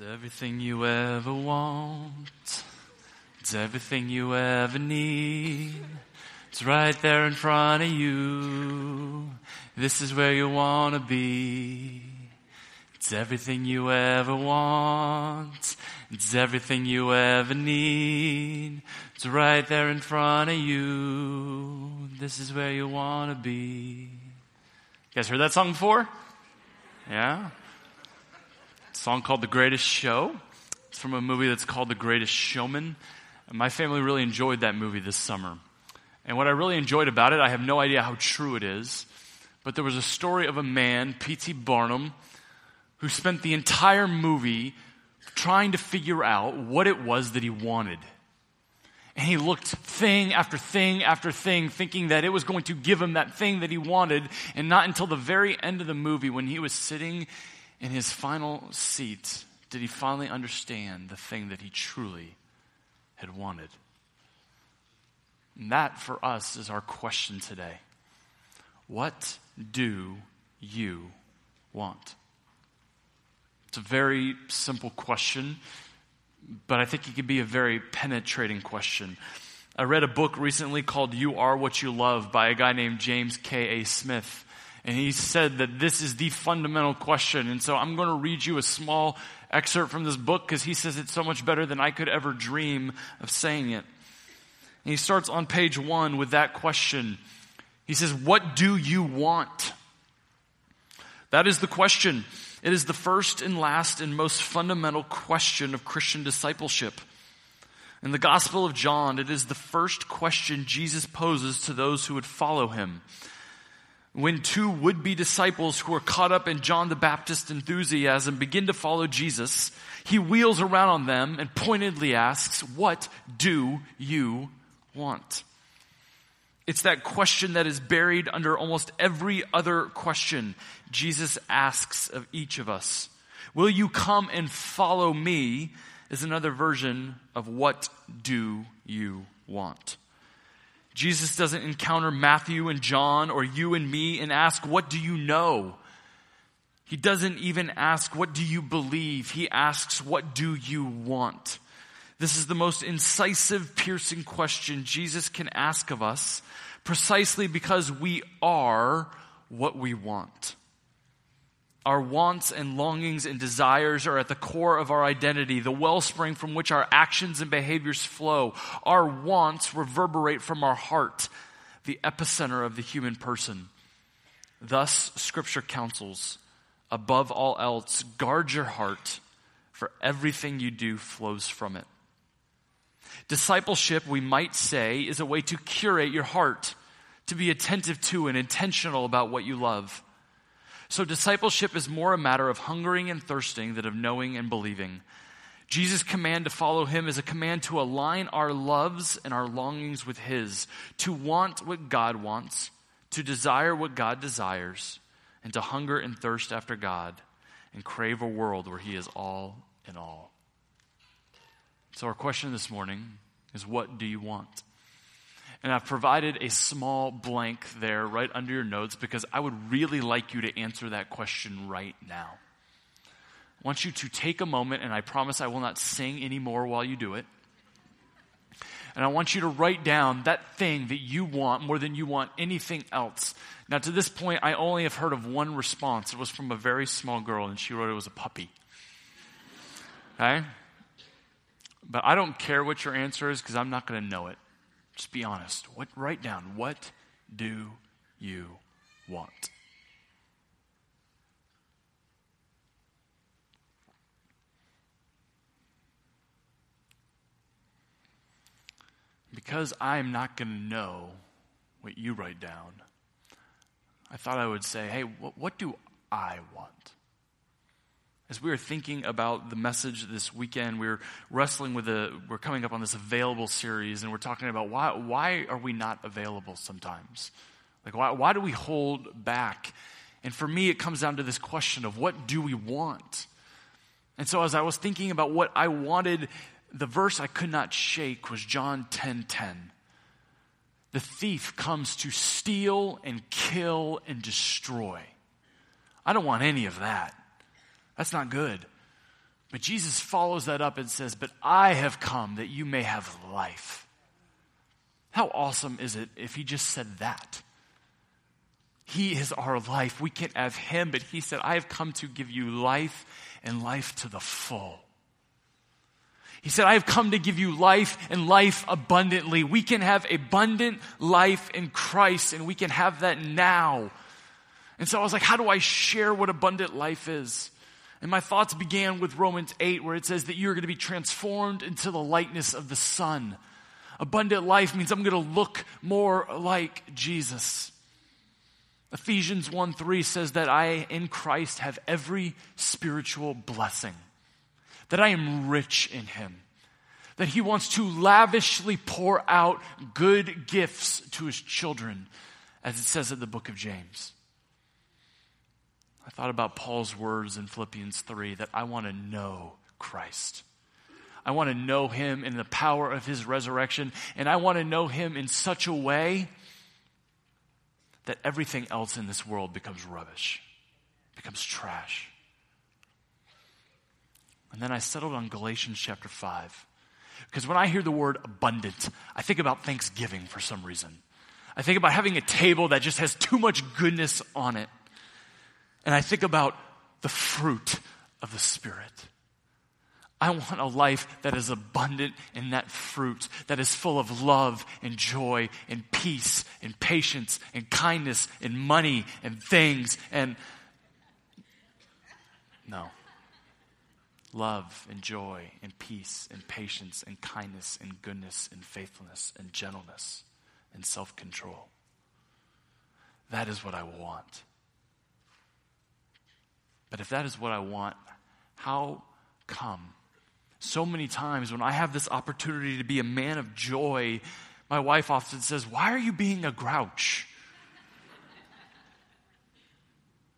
It's everything you ever want. It's everything you ever need. It's right there in front of you. This is where you want to be. It's everything you ever want. It's everything you ever need. It's right there in front of you. This is where you want to be. You guys heard that song before? Yeah? Song called The Greatest Show. It's from a movie that's called The Greatest Showman. And my family really enjoyed that movie this summer. And what I really enjoyed about it, I have no idea how true it is, but there was a story of a man, P.T. Barnum, who spent the entire movie trying to figure out what it was that he wanted. And he looked thing after thing after thing, thinking that it was going to give him that thing that he wanted. And not until the very end of the movie, when he was sitting in his final seat, did he finally understand the thing that he truly had wanted. And that for us is our question today. What do you want? It's a very simple question, but I think it can be a very penetrating question. I read a book recently called You Are What You Love by a guy named James K.A. Smith. And he said that this is the fundamental question. And so I'm going to read you a small excerpt from this book because he says it's so much better than I could ever dream of saying it. And he starts on page one with that question. He says, What do you want? That is the question. It is the first and last and most fundamental question of Christian discipleship. In the Gospel of John, it is the first question Jesus poses to those who would follow him. When two would be disciples who are caught up in John the Baptist enthusiasm begin to follow Jesus, he wheels around on them and pointedly asks, What do you want? It's that question that is buried under almost every other question Jesus asks of each of us. Will you come and follow me? Is another version of what do you want? Jesus doesn't encounter Matthew and John or you and me and ask, What do you know? He doesn't even ask, What do you believe? He asks, What do you want? This is the most incisive, piercing question Jesus can ask of us precisely because we are what we want. Our wants and longings and desires are at the core of our identity, the wellspring from which our actions and behaviors flow. Our wants reverberate from our heart, the epicenter of the human person. Thus, Scripture counsels, above all else, guard your heart, for everything you do flows from it. Discipleship, we might say, is a way to curate your heart, to be attentive to and intentional about what you love. So, discipleship is more a matter of hungering and thirsting than of knowing and believing. Jesus' command to follow him is a command to align our loves and our longings with his, to want what God wants, to desire what God desires, and to hunger and thirst after God and crave a world where he is all in all. So, our question this morning is what do you want? And I've provided a small blank there right under your notes because I would really like you to answer that question right now. I want you to take a moment, and I promise I will not sing anymore while you do it. And I want you to write down that thing that you want more than you want anything else. Now, to this point, I only have heard of one response. It was from a very small girl, and she wrote it was a puppy. Okay? But I don't care what your answer is because I'm not going to know it. Just be honest. What, write down what do you want? Because I'm not going to know what you write down, I thought I would say, hey, what, what do I want? As we were thinking about the message this weekend, we are wrestling with the, we're coming up on this available series, and we're talking about why, why are we not available sometimes? Like, why, why do we hold back? And for me, it comes down to this question of what do we want? And so as I was thinking about what I wanted, the verse I could not shake was John 10 10. The thief comes to steal and kill and destroy. I don't want any of that. That's not good. But Jesus follows that up and says, But I have come that you may have life. How awesome is it if he just said that? He is our life. We can't have him, but he said, I have come to give you life and life to the full. He said, I have come to give you life and life abundantly. We can have abundant life in Christ and we can have that now. And so I was like, how do I share what abundant life is? And my thoughts began with Romans 8, where it says that you're going to be transformed into the likeness of the Son. Abundant life means I'm going to look more like Jesus. Ephesians 1 3 says that I, in Christ, have every spiritual blessing, that I am rich in Him, that He wants to lavishly pour out good gifts to His children, as it says in the book of James. I thought about Paul's words in Philippians 3 that I want to know Christ. I want to know him in the power of his resurrection, and I want to know him in such a way that everything else in this world becomes rubbish, becomes trash. And then I settled on Galatians chapter 5. Because when I hear the word abundant, I think about Thanksgiving for some reason. I think about having a table that just has too much goodness on it. And I think about the fruit of the Spirit. I want a life that is abundant in that fruit, that is full of love and joy and peace and patience and kindness and money and things and. No. Love and joy and peace and patience and kindness and goodness and faithfulness and gentleness and self control. That is what I want. But if that is what I want, how come? So many times when I have this opportunity to be a man of joy, my wife often says, Why are you being a grouch?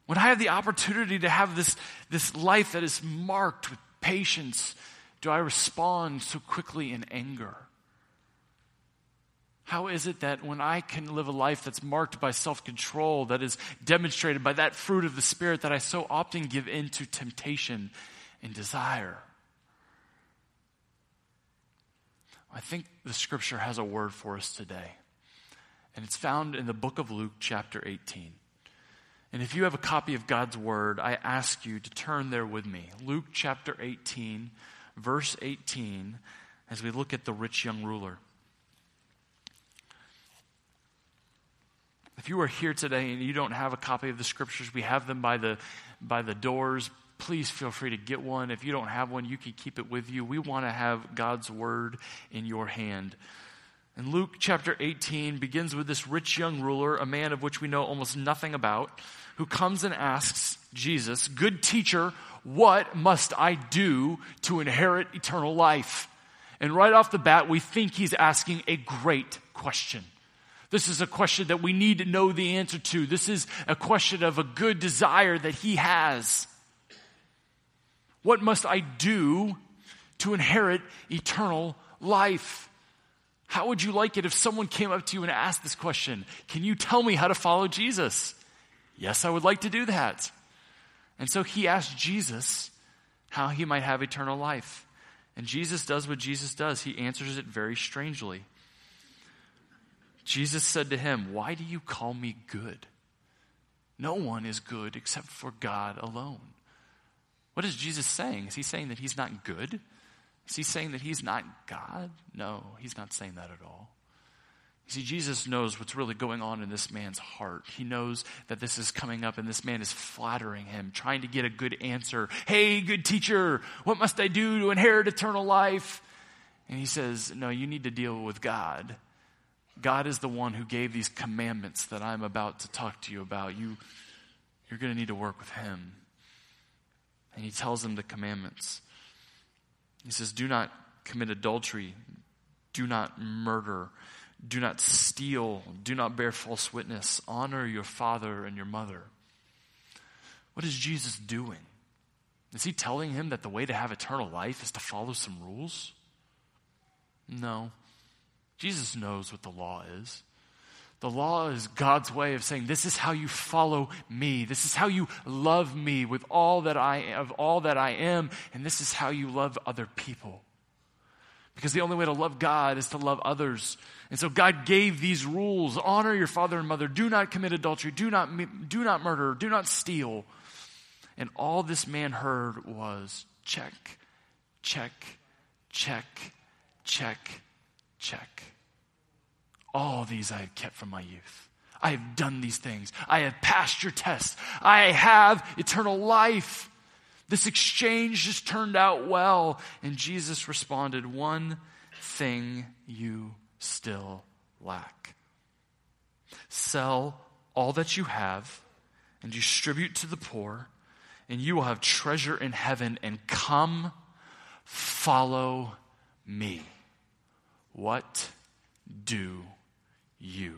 When I have the opportunity to have this, this life that is marked with patience, do I respond so quickly in anger? How is it that when I can live a life that's marked by self control, that is demonstrated by that fruit of the Spirit, that I so often give in to temptation and desire? I think the scripture has a word for us today. And it's found in the book of Luke, chapter 18. And if you have a copy of God's word, I ask you to turn there with me. Luke chapter 18, verse 18, as we look at the rich young ruler. If you are here today and you don't have a copy of the scriptures, we have them by the, by the doors. Please feel free to get one. If you don't have one, you can keep it with you. We want to have God's word in your hand. And Luke chapter 18 begins with this rich young ruler, a man of which we know almost nothing about, who comes and asks Jesus, Good teacher, what must I do to inherit eternal life? And right off the bat, we think he's asking a great question. This is a question that we need to know the answer to. This is a question of a good desire that he has. What must I do to inherit eternal life? How would you like it if someone came up to you and asked this question? Can you tell me how to follow Jesus? Yes, I would like to do that. And so he asked Jesus how he might have eternal life. And Jesus does what Jesus does. He answers it very strangely. Jesus said to him, Why do you call me good? No one is good except for God alone. What is Jesus saying? Is he saying that he's not good? Is he saying that he's not God? No, he's not saying that at all. You see, Jesus knows what's really going on in this man's heart. He knows that this is coming up and this man is flattering him, trying to get a good answer. Hey, good teacher, what must I do to inherit eternal life? And he says, No, you need to deal with God. God is the one who gave these commandments that I'm about to talk to you about. You, you're going to need to work with Him. And He tells them the commandments. He says, Do not commit adultery, do not murder, do not steal, do not bear false witness, honor your father and your mother. What is Jesus doing? Is he telling him that the way to have eternal life is to follow some rules? No. Jesus knows what the law is. The law is God's way of saying, This is how you follow me. This is how you love me with all that I of all that I am, and this is how you love other people. Because the only way to love God is to love others. And so God gave these rules honor your father and mother, do not commit adultery, do not, do not murder, do not steal. And all this man heard was check, check, check, check, check. All these I have kept from my youth. I have done these things. I have passed your test. I have eternal life. This exchange just turned out well. And Jesus responded, One thing you still lack. Sell all that you have and distribute to the poor, and you will have treasure in heaven. And come, follow me. What do you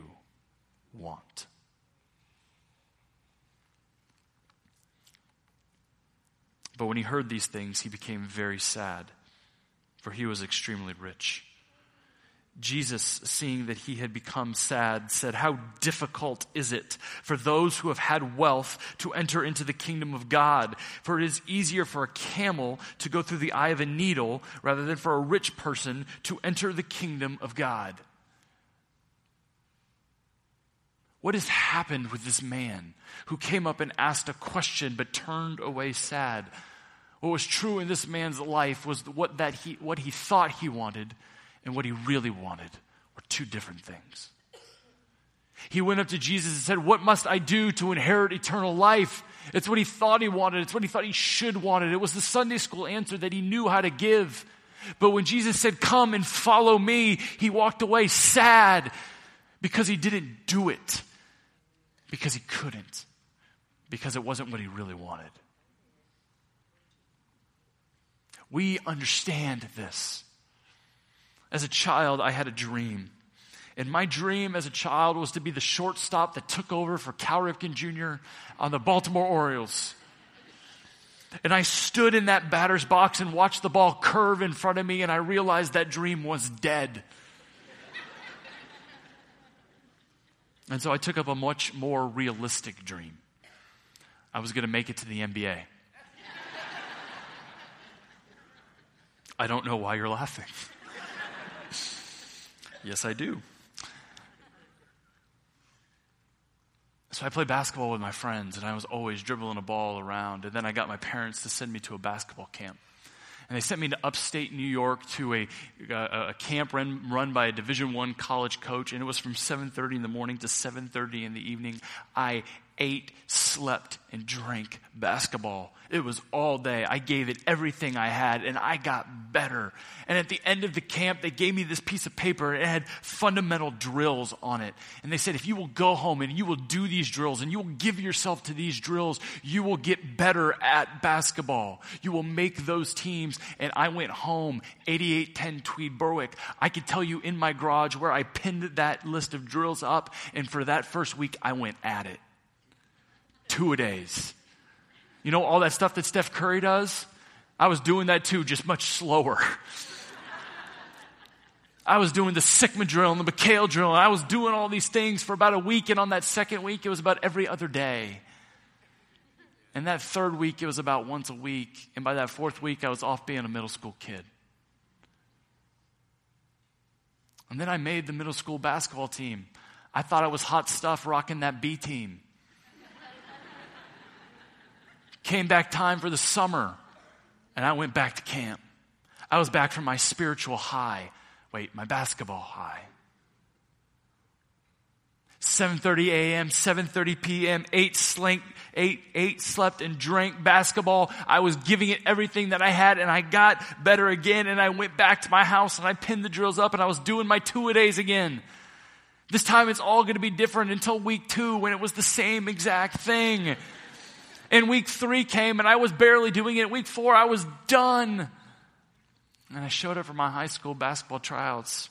want. But when he heard these things, he became very sad, for he was extremely rich. Jesus, seeing that he had become sad, said, How difficult is it for those who have had wealth to enter into the kingdom of God? For it is easier for a camel to go through the eye of a needle rather than for a rich person to enter the kingdom of God. What has happened with this man who came up and asked a question but turned away sad? What was true in this man's life was what, that he, what he thought he wanted and what he really wanted were two different things. He went up to Jesus and said, What must I do to inherit eternal life? It's what he thought he wanted. It's what he thought he should wanted. It was the Sunday school answer that he knew how to give. But when Jesus said, Come and follow me, he walked away sad because he didn't do it because he couldn't, because it wasn't what he really wanted. We understand this. As a child, I had a dream. And my dream as a child was to be the shortstop that took over for Cal Ripken Jr. on the Baltimore Orioles. And I stood in that batter's box and watched the ball curve in front of me, and I realized that dream was dead. And so I took up a much more realistic dream. I was going to make it to the NBA. I don't know why you're laughing. yes, I do. So I played basketball with my friends, and I was always dribbling a ball around. And then I got my parents to send me to a basketball camp and they sent me to upstate New York to a, uh, a, a camp run, run by a Division One college coach, and it was from 7:30 in the morning to 7:30 in the evening. I ate, slept, and drank basketball. It was all day. I gave it everything I had, and I got better. And at the end of the camp, they gave me this piece of paper. It had fundamental drills on it. And they said, if you will go home and you will do these drills and you will give yourself to these drills, you will get better at basketball. You will make those teams. And I went home, 8810 Tweed Berwick. I could tell you in my garage where I pinned that list of drills up. And for that first week, I went at it two a days. You know, all that stuff that Steph Curry does? I was doing that too, just much slower. I was doing the Sigma drill and the McHale drill, and I was doing all these things for about a week, and on that second week, it was about every other day. And that third week, it was about once a week. And by that fourth week, I was off being a middle school kid. And then I made the middle school basketball team. I thought I was hot stuff rocking that B team. Came back time for the summer, and I went back to camp. I was back from my spiritual high. Wait, my basketball high. 7:30 a.m., 7:30 p.m., 8 slink, 8 8 slept and drank basketball. I was giving it everything that I had and I got better again and I went back to my house and I pinned the drills up and I was doing my two a days again. This time it's all going to be different until week 2 when it was the same exact thing. And week three came and I was barely doing it. Week four, I was done. And I showed up for my high school basketball tryouts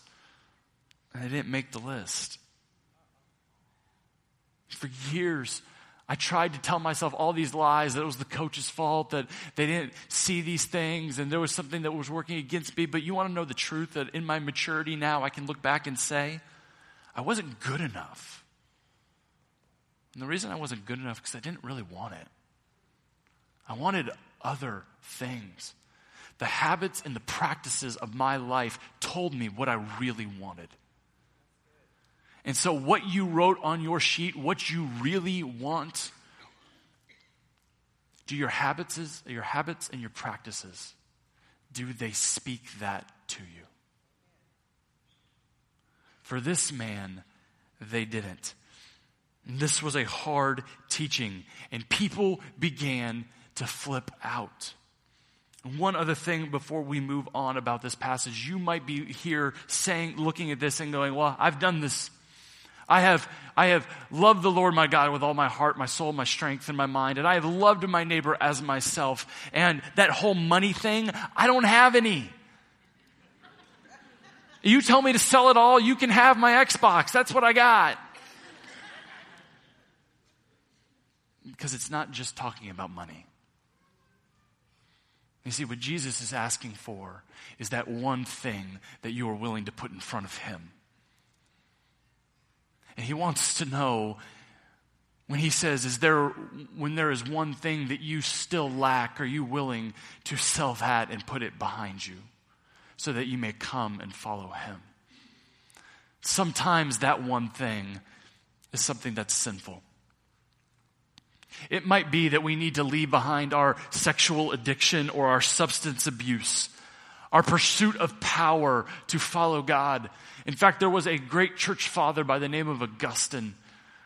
and I didn't make the list. For years, I tried to tell myself all these lies that it was the coach's fault, that they didn't see these things, and there was something that was working against me. But you want to know the truth that in my maturity now, I can look back and say, I wasn't good enough. And the reason I wasn't good enough because I didn't really want it. I wanted other things. The habits and the practices of my life told me what I really wanted. And so, what you wrote on your sheet, what you really want, do your habits, your habits and your practices, do they speak that to you? For this man, they didn't. This was a hard teaching, and people began to flip out. One other thing before we move on about this passage, you might be here saying, looking at this and going, Well, I've done this. I have, I have loved the Lord my God with all my heart, my soul, my strength, and my mind, and I have loved my neighbor as myself. And that whole money thing, I don't have any. You tell me to sell it all, you can have my Xbox. That's what I got. Because it's not just talking about money. You see, what Jesus is asking for is that one thing that you are willing to put in front of Him. And He wants to know when He says, Is there, when there is one thing that you still lack, are you willing to sell that and put it behind you so that you may come and follow Him? Sometimes that one thing is something that's sinful. It might be that we need to leave behind our sexual addiction or our substance abuse, our pursuit of power to follow God. In fact, there was a great church father by the name of Augustine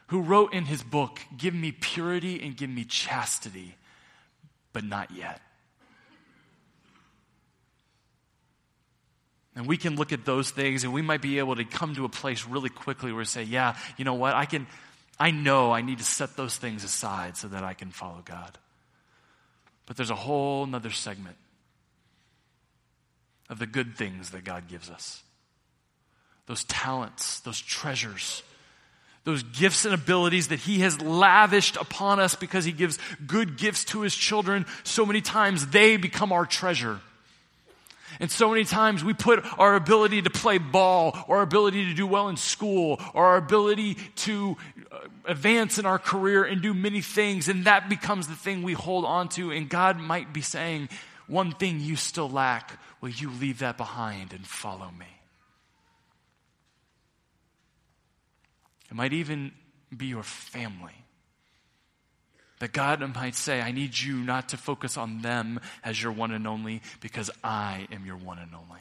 who wrote in his book, Give me purity and give me chastity, but not yet. And we can look at those things and we might be able to come to a place really quickly where we say, yeah, you know what, I can, I know I need to set those things aside so that I can follow God. But there's a whole nother segment of the good things that God gives us those talents, those treasures, those gifts and abilities that He has lavished upon us because He gives good gifts to His children. So many times they become our treasure. And so many times we put our ability to play ball, or our ability to do well in school, or our ability to Uh, advance in our career and do many things, and that becomes the thing we hold on to. And God might be saying, One thing you still lack, will you leave that behind and follow me? It might even be your family. That God might say, I need you not to focus on them as your one and only because I am your one and only.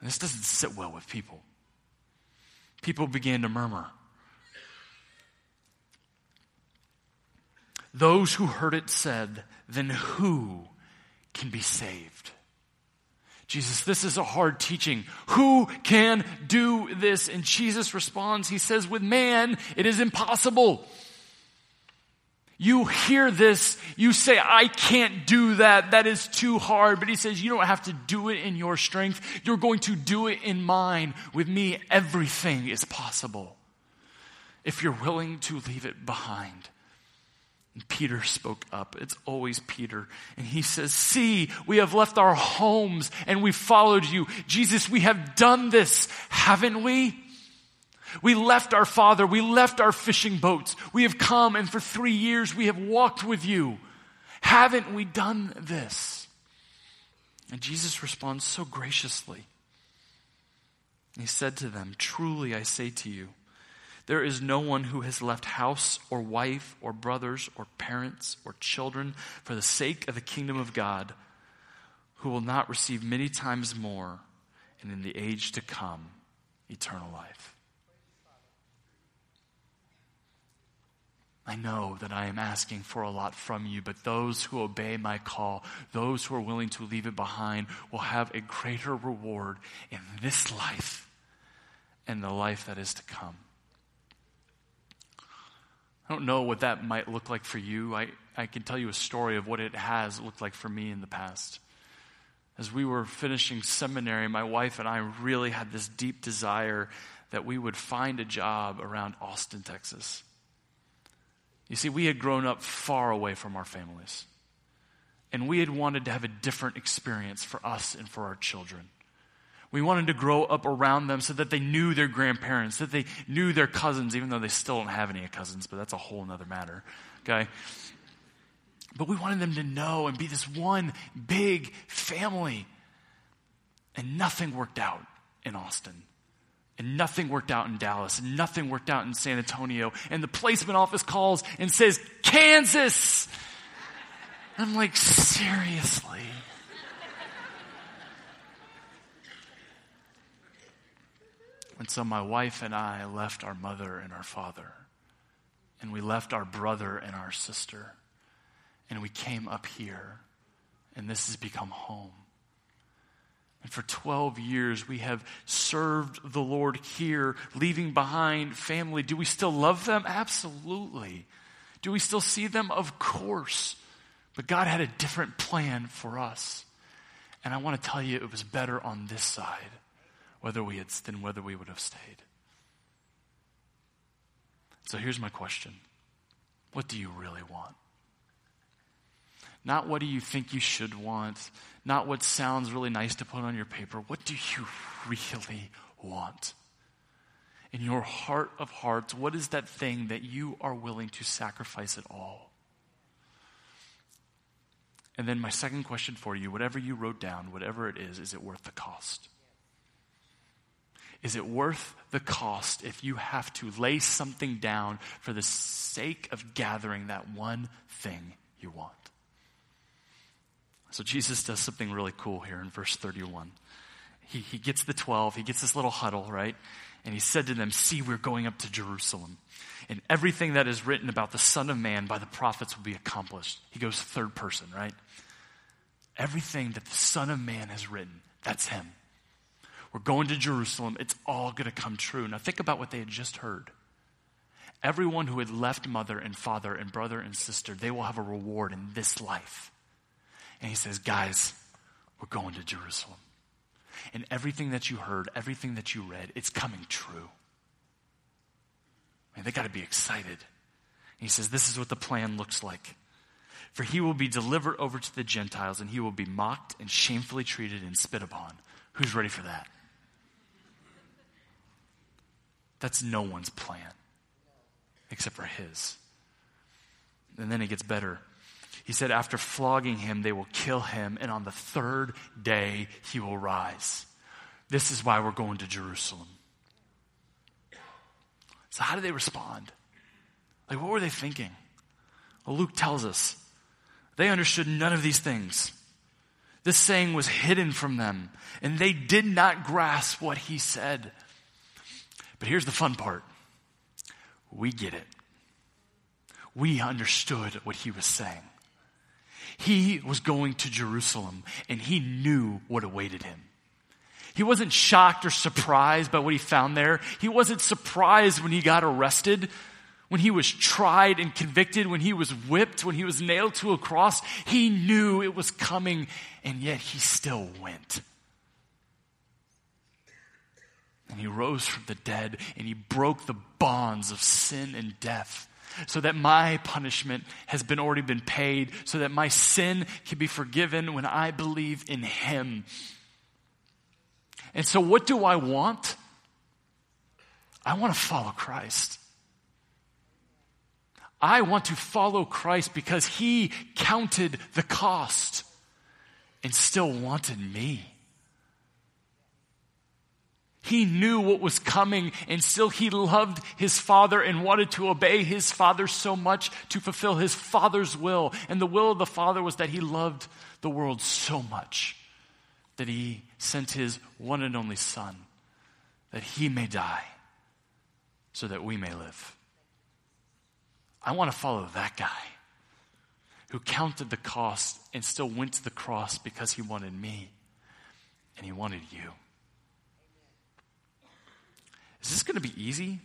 This doesn't sit well with people. People began to murmur. Those who heard it said, Then who can be saved? Jesus, this is a hard teaching. Who can do this? And Jesus responds, He says, With man, it is impossible. You hear this, you say, I can't do that. That is too hard. But he says, You don't have to do it in your strength. You're going to do it in mine. With me, everything is possible. If you're willing to leave it behind. And Peter spoke up. It's always Peter. And he says, See, we have left our homes and we followed you. Jesus, we have done this, haven't we? We left our father. We left our fishing boats. We have come and for three years we have walked with you. Haven't we done this? And Jesus responds so graciously. He said to them, Truly I say to you, there is no one who has left house or wife or brothers or parents or children for the sake of the kingdom of God who will not receive many times more and in the age to come eternal life. I know that I am asking for a lot from you, but those who obey my call, those who are willing to leave it behind, will have a greater reward in this life and the life that is to come. I don't know what that might look like for you. I, I can tell you a story of what it has looked like for me in the past. As we were finishing seminary, my wife and I really had this deep desire that we would find a job around Austin, Texas. You see, we had grown up far away from our families. And we had wanted to have a different experience for us and for our children. We wanted to grow up around them so that they knew their grandparents, that they knew their cousins, even though they still don't have any cousins, but that's a whole other matter. Okay? But we wanted them to know and be this one big family. And nothing worked out in Austin. And nothing worked out in Dallas. And nothing worked out in San Antonio. And the placement office calls and says, Kansas! I'm like, seriously? And so my wife and I left our mother and our father, and we left our brother and our sister, and we came up here, and this has become home. And for 12 years, we have served the Lord here, leaving behind family. Do we still love them? Absolutely. Do we still see them? Of course. But God had a different plan for us. And I want to tell you, it was better on this side whether we had, than whether we would have stayed. So here's my question What do you really want? Not what do you think you should want, not what sounds really nice to put on your paper. What do you really want? In your heart of hearts, what is that thing that you are willing to sacrifice it all? And then, my second question for you whatever you wrote down, whatever it is, is it worth the cost? Is it worth the cost if you have to lay something down for the sake of gathering that one thing you want? So Jesus does something really cool here in verse 31. He, he gets the 12, he gets this little huddle, right? And he said to them, See, we're going up to Jerusalem. And everything that is written about the Son of Man by the prophets will be accomplished. He goes third person, right? Everything that the Son of Man has written, that's him. We're going to Jerusalem. It's all going to come true. Now, think about what they had just heard. Everyone who had left mother and father and brother and sister, they will have a reward in this life. And he says, Guys, we're going to Jerusalem. And everything that you heard, everything that you read, it's coming true. And they got to be excited. And he says, This is what the plan looks like. For he will be delivered over to the Gentiles, and he will be mocked and shamefully treated and spit upon. Who's ready for that? That's no one's plan except for his. And then it gets better. He said, after flogging him, they will kill him, and on the third day, he will rise. This is why we're going to Jerusalem. So, how did they respond? Like, what were they thinking? Well, Luke tells us they understood none of these things. This saying was hidden from them, and they did not grasp what he said. But here's the fun part we get it. We understood what he was saying. He was going to Jerusalem and he knew what awaited him. He wasn't shocked or surprised by what he found there. He wasn't surprised when he got arrested, when he was tried and convicted, when he was whipped, when he was nailed to a cross. He knew it was coming and yet he still went. And he rose from the dead and he broke the bonds of sin and death so that my punishment has been already been paid so that my sin can be forgiven when I believe in him. And so what do I want? I want to follow Christ. I want to follow Christ because he counted the cost and still wanted me. He knew what was coming, and still he loved his father and wanted to obey his father so much to fulfill his father's will. And the will of the father was that he loved the world so much that he sent his one and only son that he may die so that we may live. I want to follow that guy who counted the cost and still went to the cross because he wanted me and he wanted you. Is this going to be easy?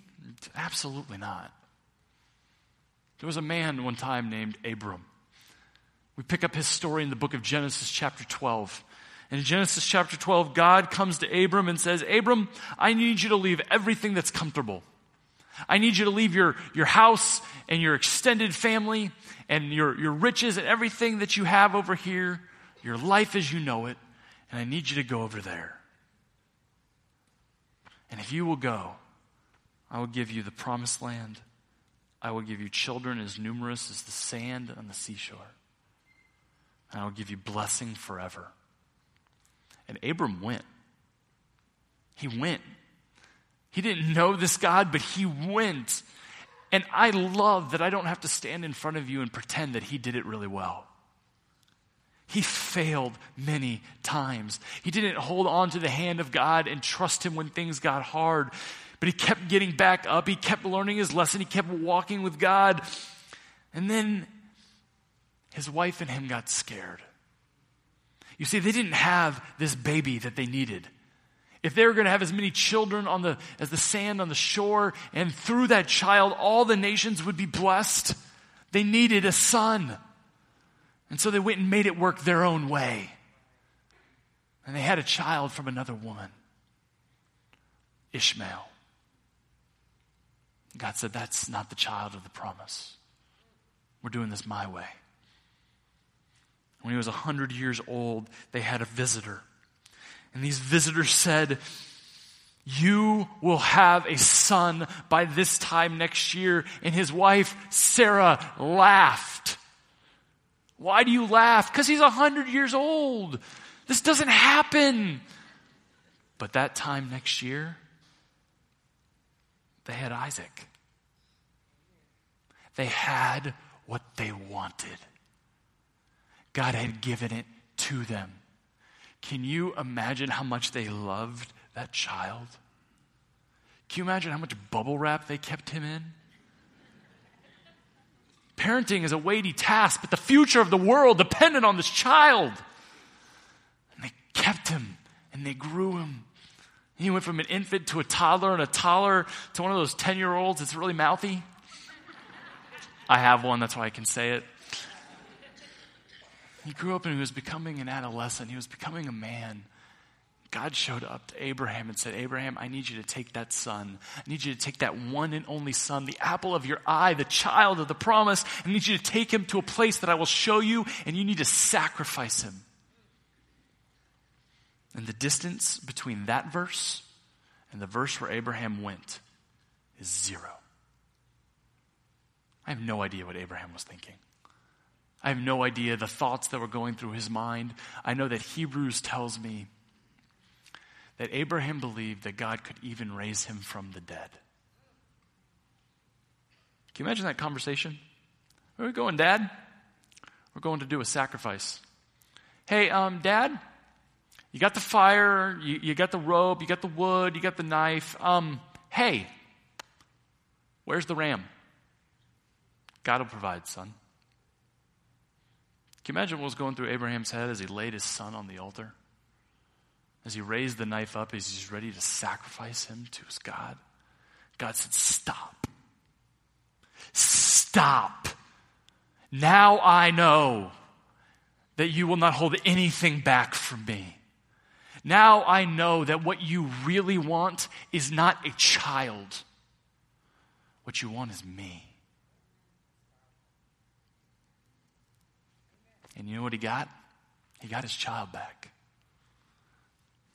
Absolutely not. There was a man one time named Abram. We pick up his story in the book of Genesis, chapter 12. And in Genesis chapter 12, God comes to Abram and says, Abram, I need you to leave everything that's comfortable. I need you to leave your, your house and your extended family and your, your riches and everything that you have over here, your life as you know it, and I need you to go over there. And if you will go, I will give you the promised land. I will give you children as numerous as the sand on the seashore. And I will give you blessing forever. And Abram went. He went. He didn't know this God, but he went. And I love that I don't have to stand in front of you and pretend that he did it really well. He failed many times. He didn't hold on to the hand of God and trust Him when things got hard, but he kept getting back up. He kept learning his lesson. He kept walking with God. And then his wife and him got scared. You see, they didn't have this baby that they needed. If they were going to have as many children on the, as the sand on the shore, and through that child, all the nations would be blessed, they needed a son. And so they went and made it work their own way. And they had a child from another woman, Ishmael. God said, That's not the child of the promise. We're doing this my way. When he was 100 years old, they had a visitor. And these visitors said, You will have a son by this time next year. And his wife, Sarah, laughed. Why do you laugh? Because he's 100 years old. This doesn't happen. But that time next year, they had Isaac. They had what they wanted. God had given it to them. Can you imagine how much they loved that child? Can you imagine how much bubble wrap they kept him in? Parenting is a weighty task, but the future of the world depended on this child. And they kept him and they grew him. He went from an infant to a toddler and a toddler to one of those 10 year olds that's really mouthy. I have one, that's why I can say it. He grew up and he was becoming an adolescent. He was becoming a man. God showed up to Abraham and said, Abraham, I need you to take that son. I need you to take that one and only son, the apple of your eye, the child of the promise. I need you to take him to a place that I will show you, and you need to sacrifice him. And the distance between that verse and the verse where Abraham went is zero. I have no idea what Abraham was thinking. I have no idea the thoughts that were going through his mind. I know that Hebrews tells me that Abraham believed that God could even raise him from the dead. Can you imagine that conversation? Where are we going, Dad? We're going to do a sacrifice. Hey, um, Dad, you got the fire, you, you got the rope, you got the wood, you got the knife. Um, hey, where's the ram? God will provide, son. Can you imagine what was going through Abraham's head as he laid his son on the altar? As he raised the knife up, as he's ready to sacrifice him to his God. God said, Stop. Stop. Now I know that you will not hold anything back from me. Now I know that what you really want is not a child. What you want is me. And you know what he got? He got his child back.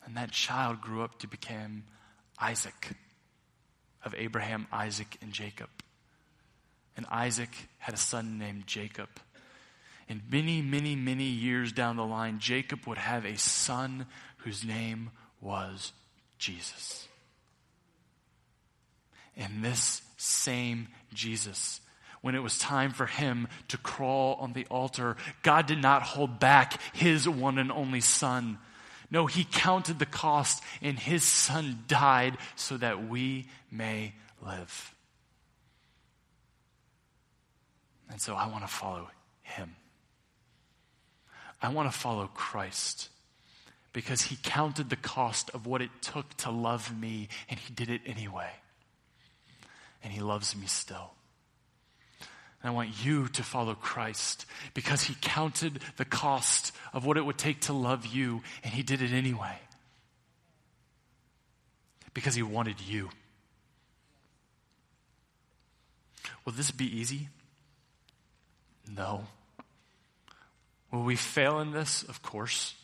And that child grew up to become Isaac of Abraham, Isaac, and Jacob. And Isaac had a son named Jacob. And many, many, many years down the line, Jacob would have a son whose name was Jesus. And this same Jesus when it was time for him to crawl on the altar, God did not hold back his one and only son. No, he counted the cost, and his son died so that we may live. And so I want to follow him. I want to follow Christ because he counted the cost of what it took to love me, and he did it anyway. And he loves me still. And I want you to follow Christ because he counted the cost of what it would take to love you, and he did it anyway. Because he wanted you. Will this be easy? No. Will we fail in this? Of course.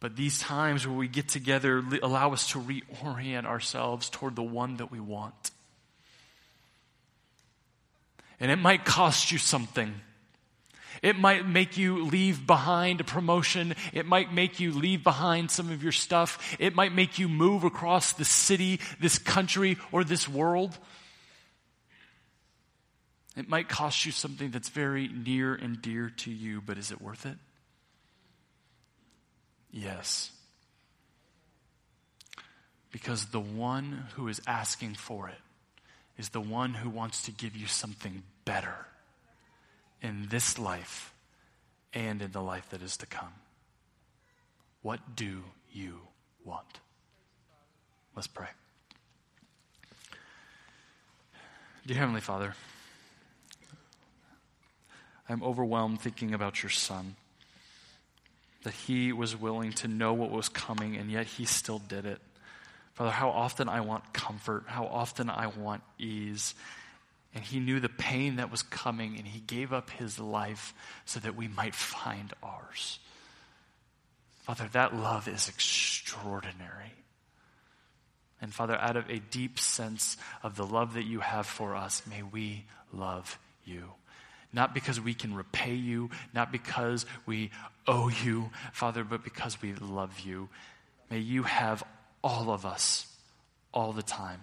But these times where we get together allow us to reorient ourselves toward the one that we want. And it might cost you something. It might make you leave behind a promotion. It might make you leave behind some of your stuff. It might make you move across the city, this country, or this world. It might cost you something that's very near and dear to you, but is it worth it? Yes. Because the one who is asking for it is the one who wants to give you something better in this life and in the life that is to come. What do you want? Let's pray. Dear Heavenly Father, I'm overwhelmed thinking about your Son. That he was willing to know what was coming, and yet he still did it. Father, how often I want comfort, how often I want ease. And he knew the pain that was coming, and he gave up his life so that we might find ours. Father, that love is extraordinary. And Father, out of a deep sense of the love that you have for us, may we love you. Not because we can repay you, not because we owe you, Father, but because we love you. May you have all of us all the time.